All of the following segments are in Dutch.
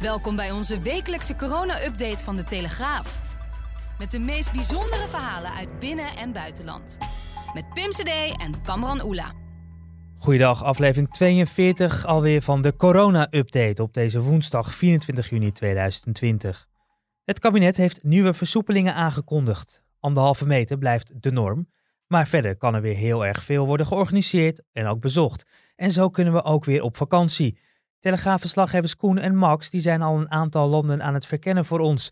Welkom bij onze wekelijkse corona-update van de Telegraaf. Met de meest bijzondere verhalen uit binnen- en buitenland. Met Pim CD en Kamran Oela. Goeiedag, aflevering 42 alweer van de corona-update op deze woensdag 24 juni 2020. Het kabinet heeft nieuwe versoepelingen aangekondigd. Anderhalve meter blijft de norm, maar verder kan er weer heel erg veel worden georganiseerd en ook bezocht. En zo kunnen we ook weer op vakantie. Telegraafverslaggevers Koen en Max die zijn al een aantal landen aan het verkennen voor ons.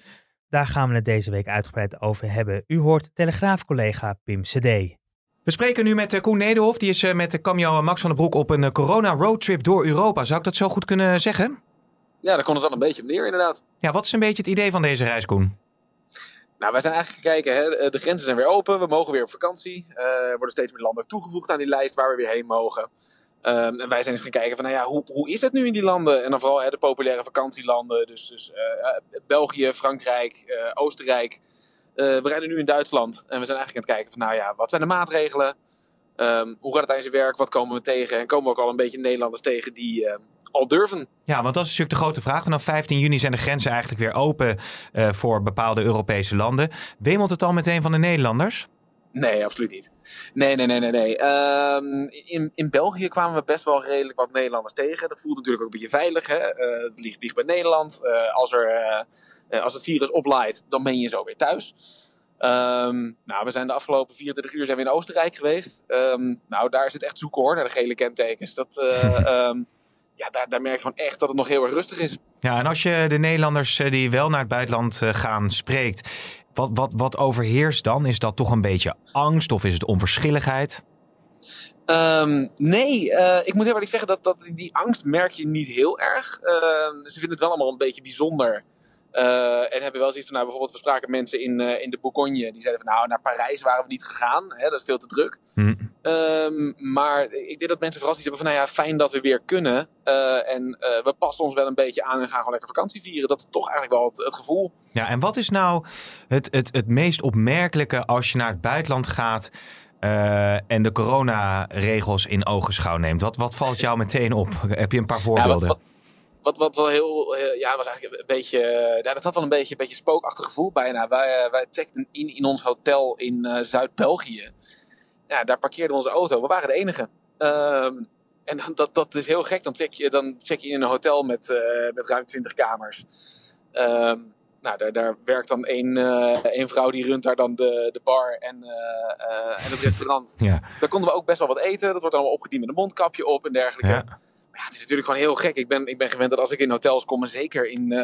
Daar gaan we het deze week uitgebreid over hebben. U hoort Telegraaf-collega Pim CD. We spreken nu met eh, Koen Nederhof. Die is eh, met Camio en Max van den Broek op een eh, corona-roadtrip door Europa. Zou ik dat zo goed kunnen zeggen? Ja, daar komt het wel een beetje op neer inderdaad. Ja, wat is een beetje het idee van deze reis, Koen? Nou, wij zijn eigenlijk gekeken, hè, de grenzen zijn weer open, we mogen weer op vakantie. er worden steeds meer landen toegevoegd aan die lijst waar we weer heen mogen. Um, en wij zijn eens gaan kijken van, nou ja, hoe, hoe is het nu in die landen? En dan vooral hè, de populaire vakantielanden, dus, dus uh, België, Frankrijk, uh, Oostenrijk. we rijden nu in Duitsland en we zijn eigenlijk aan het kijken van, nou ja, wat zijn de maatregelen? Um, hoe gaat het tijdens je werk? Wat komen we tegen? En komen we ook al een beetje Nederlanders tegen die al durven? Ja, want dat is natuurlijk de grote vraag. Vanaf 15 juni zijn de grenzen eigenlijk weer open voor bepaalde Europese landen. Wemelt het al meteen van de Nederlanders? Nee, absoluut niet. Nee, nee, nee, nee. nee. Um, in, in België kwamen we best wel redelijk wat Nederlanders tegen. Dat voelt natuurlijk ook een beetje veilig. Hè? Uh, het ligt dicht bij Nederland. Uh, als, er, uh, als het virus oplaait, dan ben je zo weer thuis. Um, nou, we zijn de afgelopen 24 uur zijn we in Oostenrijk geweest. Um, nou, daar is het echt zoeken hoor, naar de gele kentekens. Dat, ja, daar, daar merk je gewoon echt dat het nog heel erg rustig is. Ja, en als je de Nederlanders die wel naar het buitenland gaan spreekt, wat, wat, wat overheerst dan? Is dat toch een beetje angst of is het onverschilligheid? Um, nee, uh, ik moet heel eerlijk zeggen dat, dat die angst merk je niet heel erg. Uh, ze vinden het wel allemaal een beetje bijzonder. Uh, en hebben wel zoiets van, nou, bijvoorbeeld, we spraken mensen in, uh, in de Bourgogne. Die zeiden van, nou, naar Parijs waren we niet gegaan. Hè, dat is veel te druk. Hm. Um, maar ik denk dat mensen vooral iets hebben van, nou ja, fijn dat we weer kunnen. Uh, en we passen ons wel een beetje aan en gaan gewoon lekker vakantie vieren. Dat is toch eigenlijk wel het, het gevoel. Ja, en wat is nou het, het, het meest opmerkelijke als je naar het buitenland gaat... en de coronaregels in ogenschouw neemt? Wat, wat valt jou meteen op? Heb je een paar voorbeelden? Ja, wat, wat, wat, wat wel heel, ja, was eigenlijk een beetje, ja, dat had wel een beetje een beetje spookachtig gevoel bijna. Wij, wij checkten in in ons hotel in uh, Zuid-België. Ja, daar parkeerden we onze auto. We waren de enige. Um, en dat, dat is heel gek. Dan check je, dan check je in een hotel met, uh, met ruim 20 kamers. Um, nou, daar, daar werkt dan één, uh, één vrouw die runt daar dan de, de bar en, en het restaurant. Ja. Daar konden we ook best wel wat eten. Dat wordt allemaal opgediend met een mondkapje op en dergelijke. Ja. Ja, het is natuurlijk gewoon heel gek. Ik ben, ik ben gewend dat als ik in hotels kom, en zeker in, uh,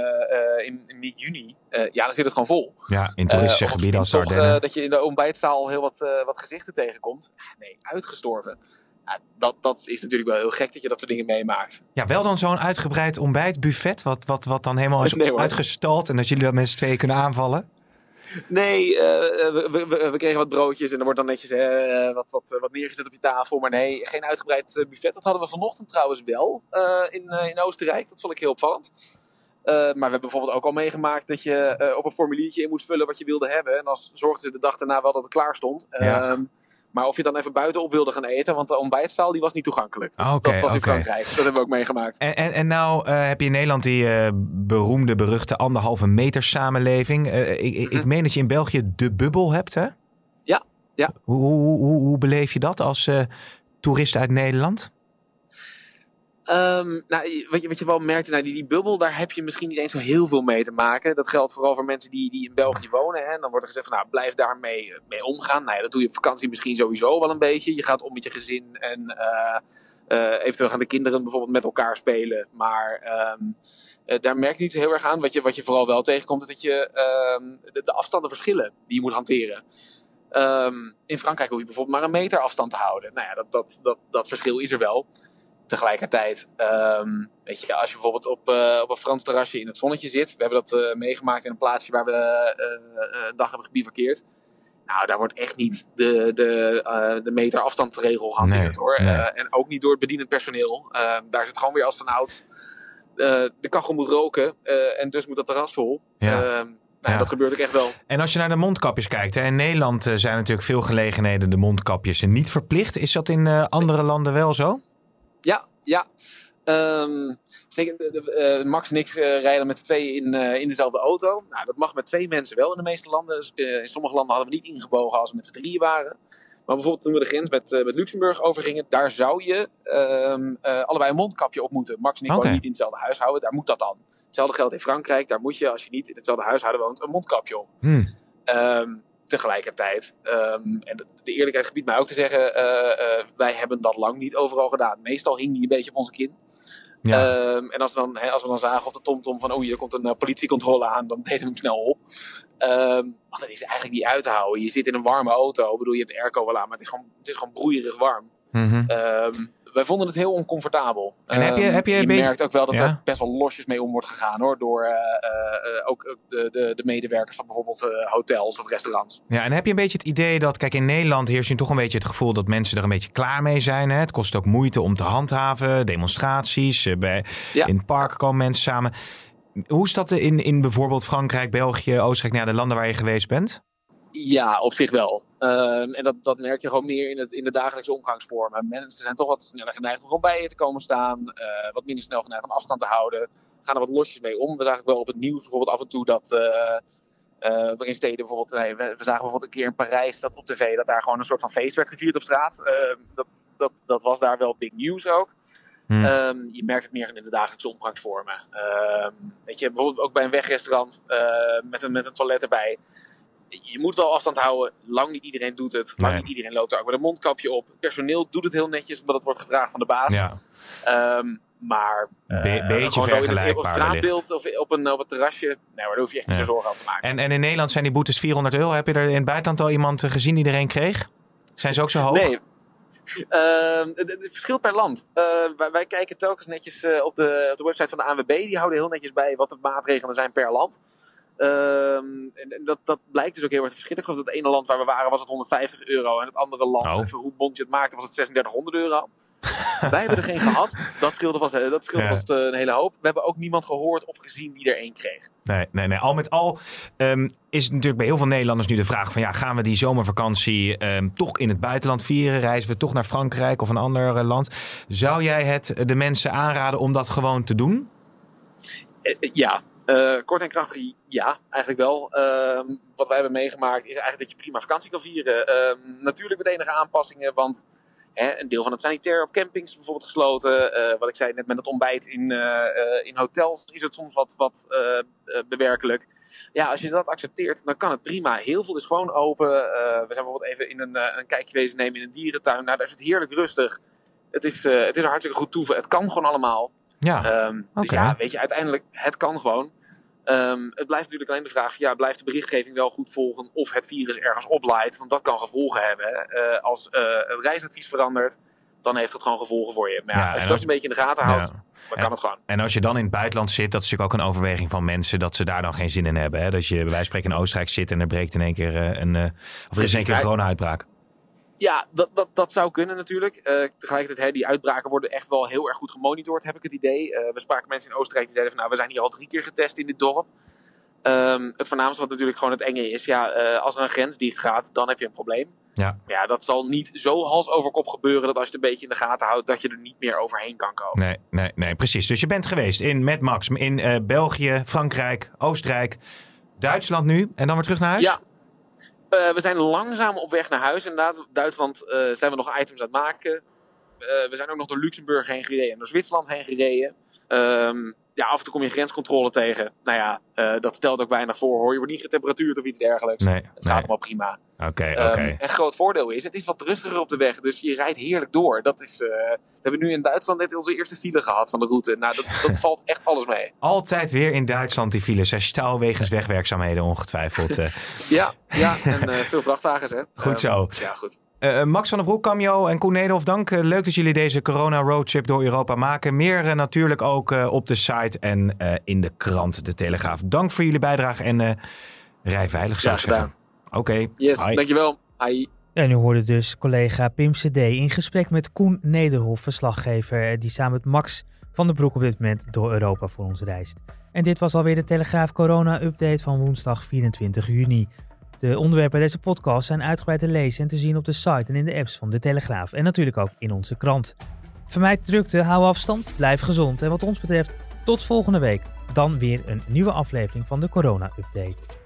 in, in mid-juni, uh, ja, dan zit het gewoon vol. Ja, in toeristische gebieden als Ardennen. dat je in de ontbijtzaal heel wat, wat gezichten tegenkomt. Nee, uitgestorven. Ja, dat, dat is natuurlijk wel heel gek dat je dat soort dingen meemaakt. Ja, wel dan zo'n uitgebreid ontbijtbuffet, wat, wat, wat dan helemaal is nee, uitgestald en dat jullie dat met z'n tweeën kunnen aanvallen? Nee, uh, we, we, we, kregen wat broodjes en er wordt dan netjes uh, wat, wat, wat neergezet op je tafel. Maar nee, geen uitgebreid buffet. Dat hadden we vanochtend trouwens wel uh, in, in Oostenrijk. Dat vond ik heel opvallend. maar we hebben bijvoorbeeld ook al meegemaakt dat je op een formuliertje in moest vullen wat je wilde hebben. En dan zorgden ze de dag daarna wel dat het klaar stond. Ja. Um, maar of je dan even buiten op wilde gaan eten, want de ontbijtstaal die was niet toegankelijk. Okay, dat was in okay. Frankrijk. Dat hebben we ook meegemaakt. En, en, en nou uh, heb je in Nederland die uh, beroemde, beruchte anderhalve meter samenleving. Uh, ik, mm -hmm. ik meen dat je in België de bubbel hebt, hè? Ja, ja. Hoe, hoe, hoe, hoe beleef je dat als toerist uit Nederland? Um, nou, wat, je, wat je wel merkte, nou, die, die bubbel, daar heb je misschien niet eens zo heel veel mee te maken. Dat geldt vooral voor mensen die, die in België wonen. Hè. En dan wordt er gezegd van, nou, blijf daarmee mee omgaan. Nou ja, dat doe je op vakantie misschien sowieso wel een beetje. Je gaat om met je gezin en uh, uh, eventueel gaan de kinderen bijvoorbeeld met elkaar spelen. Maar uh, daar merk je niet zo heel erg aan. Wat je, wat je vooral wel tegenkomt, is dat je um, de, de afstanden verschillen die je moet hanteren. In Frankrijk hoef je bijvoorbeeld maar een meter afstand te houden. Nou ja, dat, dat, dat, dat verschil is er wel. Tegelijkertijd, ehm, weet je, als je bijvoorbeeld op, uh, op een Frans terrasje in het zonnetje zit. We hebben dat uh, meegemaakt in een plaatsje waar we uh, een dag hebben gebivakkeerd. Nou, daar wordt echt niet de, de, de meter afstandregel gehanteerd hoor. Nee. en ook niet door het bedienend personeel. Ehm, daar zit gewoon weer als van oud. de kachel moet roken en dus moet dat terras vol. Ja. Ehm, nou, ja. dat gebeurt ook echt wel. En als je naar de mondkapjes kijkt, hè, in Nederland zijn natuurlijk veel gelegenheden de mondkapjes niet verplicht. Is dat in andere landen wel zo? Ja, ja. Um, zeker, uh, Max en ik uh, rijden met twee in, uh, in dezelfde auto. Nou, dat mag met twee mensen wel in de meeste landen. Dus, in sommige landen hadden we niet ingebogen als we met z'n drieën waren. Maar bijvoorbeeld toen we de grens met, met Luxemburg overgingen, daar zou je um, allebei een mondkapje op moeten. Max en ik okay. wonen niet in hetzelfde huishouden, daar moet dat dan. Hetzelfde geldt in Frankrijk, daar moet je als je niet in hetzelfde huishouden woont een mondkapje op. Hmm. Um, tegelijkertijd, um, en de, eerlijkheid gebiedt mij ook te zeggen, uh, uh, wij hebben dat lang niet overal gedaan. Meestal hing die een beetje op onze kin. Ja. Um, en als we, dan, hè, als we dan zagen op de tomtom van, oh hier komt een uh, politiecontrole aan, dan deden we hem snel op. Um, want dat is eigenlijk niet uit te houden. Je zit in een warme auto, ik bedoel, je hebt de airco wel aan, maar het is gewoon, het is gewoon broeierig warm. Mm -hmm. Wij vonden het heel oncomfortabel. En heb je, heb je, je beetje... merkt ook wel dat ja? er best wel losjes mee om wordt gegaan hoor. Door uh, uh, ook de, de, de, medewerkers van bijvoorbeeld uh, hotels of restaurants. Ja, en heb je een beetje het idee dat, kijk, in Nederland heerst je toch een beetje het gevoel dat mensen er een beetje klaar mee zijn. Hè? Het kost ook moeite om te handhaven, demonstraties. bij, ja. In het park komen mensen samen. Hoe is dat in, in bijvoorbeeld Frankrijk, België, Oostenrijk, nou, de landen waar je geweest bent? Ja, op zich wel. Um, en dat, dat merk je gewoon meer in, het, in de dagelijkse omgangsvormen. Mensen zijn toch wat sneller geneigd om bij je te komen staan. Uh, wat minder snel geneigd om afstand te houden. Gaan er wat losjes mee om. We zagen wel op het nieuws bijvoorbeeld af en toe dat... Uh, in steden bijvoorbeeld... Nee, we, we, zagen bijvoorbeeld een keer in Parijs dat op tv... dat daar gewoon een soort van feest werd gevierd op straat. Uh, dat, dat, dat was daar wel big news ook. Hmm. Um, je merkt het meer in de dagelijkse omgangsvormen. Um, weet je, bijvoorbeeld ook bij een wegrestaurant met, een, met een toilet erbij je moet wel afstand houden. Lang niet iedereen doet het. Lang Nee. niet iedereen loopt er ook met een mondkapje op. Het personeel doet het heel netjes, omdat het wordt gevraagd van de baas. Ja, Ehm, maar eh, Be- beetje het, op straatbeeld of op een, op een terrasje, nee, maar daar hoef je echt niet Ja. zo zorgen over te maken. en, en in Nederland zijn die boetes 400 euro. Heb je er in het buitenland al iemand eh, gezien die er een kreeg? Zijn ze ook zo hoog? Nee. Ehm, het, verschilt per land. Eh, wij, wij kijken telkens netjes eh, op, de, op de website van de ANWB. Die houden heel netjes bij wat de maatregelen zijn per land. Ehm, en en dat, dat blijkt dus ook heel erg te verschillen. Ik geloof dat het ene land waar we waren was het 150 euro. En het andere land, Oh. even hoe bond je het maakte, was het 3600 euro. Wij hebben er geen gehad. Dat scheelde vast, dat scheelde Ja. vast eh, een hele hoop. We hebben ook niemand gehoord of gezien die er één kreeg. Nee, nee, nee. Al met al ehm, is het natuurlijk bij heel veel Nederlanders nu de vraag van ja, gaan we die zomervakantie ehm, toch in het buitenland vieren? Reizen we toch naar Frankrijk of een ander eh, land? Zou jij het eh, de mensen aanraden om dat gewoon te doen? Eh, eh, ja, Eh, kort en krachtig ja, eigenlijk wel. Ehm, wat wij hebben meegemaakt is eigenlijk dat je prima vakantie kan vieren. Ehm, natuurlijk met enige aanpassingen, want hè, een deel van het sanitair op campings bijvoorbeeld gesloten. Eh, wat ik zei net met het ontbijt in, eh, in hotels is het soms wat, wat bewerkelijk. Ja, als je dat accepteert, dan kan het prima. Heel veel is gewoon open. We zijn bijvoorbeeld even in een, een kijkje wezen nemen in een dierentuin. Nou, daar is het heerlijk rustig. Het is, het is er hartstikke goed toeven. Het kan gewoon allemaal. Ja, Ehm, Dus ja, weet je, uiteindelijk, het kan gewoon. Ehm, het blijft natuurlijk alleen de vraag: ja, blijft de berichtgeving wel goed volgen of het virus ergens opleidt? Want dat kan gevolgen hebben. Eh, als eh, het reisadvies verandert, dan heeft het gewoon gevolgen voor je. Maar ja, als je dat als- een beetje in de gaten houdt, ja. dan En- kan het gewoon. En als je dan in het buitenland zit, dat is natuurlijk ook een overweging van mensen dat ze daar dan geen zin in hebben. Hè? Dat je bij wijze van spreken in Oostenrijk zit en er breekt in één keer eh, een, of er is in één keer een corona-uitbraak. Ja, dat, dat, dat zou kunnen natuurlijk. Eh, tegelijkertijd, hè, die uitbraken worden echt wel heel erg goed gemonitord, heb ik het idee. Eh, we spraken mensen in Oostenrijk die zeiden van, nou, we zijn hier al drie keer getest in dit dorp. Ehm, het voornaamste wat natuurlijk gewoon het enge is, ja, eh, als er een grens dicht gaat, dan heb je een probleem. Ja. Ja, dat zal niet zo hals over kop gebeuren dat als je het een beetje in de gaten houdt, dat je er niet meer overheen kan komen. Nee, nee, nee, precies. Dus je bent geweest in, met Max in België, Frankrijk, Oostenrijk, Duitsland nu en dan weer terug naar huis? Ja. Eh, we zijn langzaam op weg naar huis. Inderdaad, Duitsland eh, zijn we nog items aan het maken. Eh, we zijn ook nog door Luxemburg heen gereden en door Zwitserland heen gereden. Ehm, ja, af en toe kom je grenscontrole tegen. Nou ja, eh, dat stelt ook weinig voor hoor. Je wordt niet getemperatuurd of iets dergelijks. Nee, Het gaat nee. allemaal prima. Oké, Ehm, oké. en groot voordeel is, het is wat rustiger op de weg. Dus je rijdt heerlijk door. Dat is, eh, we hebben nu in Duitsland net onze eerste file gehad van de route. Nou, dat, dat valt echt alles mee. Altijd weer in Duitsland die files. Staal wegens wegwerkzaamheden ongetwijfeld. Ja, ja en veel vrachtwagens hè. Goed Ehm, zo. Ja, goed. Uh, Max van der Broek, Camio en Koen Nederhoff, dank. Uh, leuk dat jullie deze corona-roadtrip door Europa maken. Meer uh, natuurlijk ook op de site en in de krant De Telegraaf. Dank voor jullie bijdrage en rij veilig, zou ik zeggen. Oké, okay. yes, Hi. dankjewel. Hi. En nu hoorde dus collega Pim CD in gesprek met Koen Nederhof, verslaggever die samen met Max van der Broek op dit moment door Europa voor ons reist. En dit was alweer de Telegraaf Corona-update van woensdag 24 juni. De onderwerpen deze podcast zijn uitgebreid te lezen en te zien op de site en in de apps van de Telegraaf. En natuurlijk ook in onze krant. Vermijd drukte, hou afstand, blijf gezond. En wat ons betreft, tot volgende week. Dan weer een nieuwe aflevering van de Corona-update.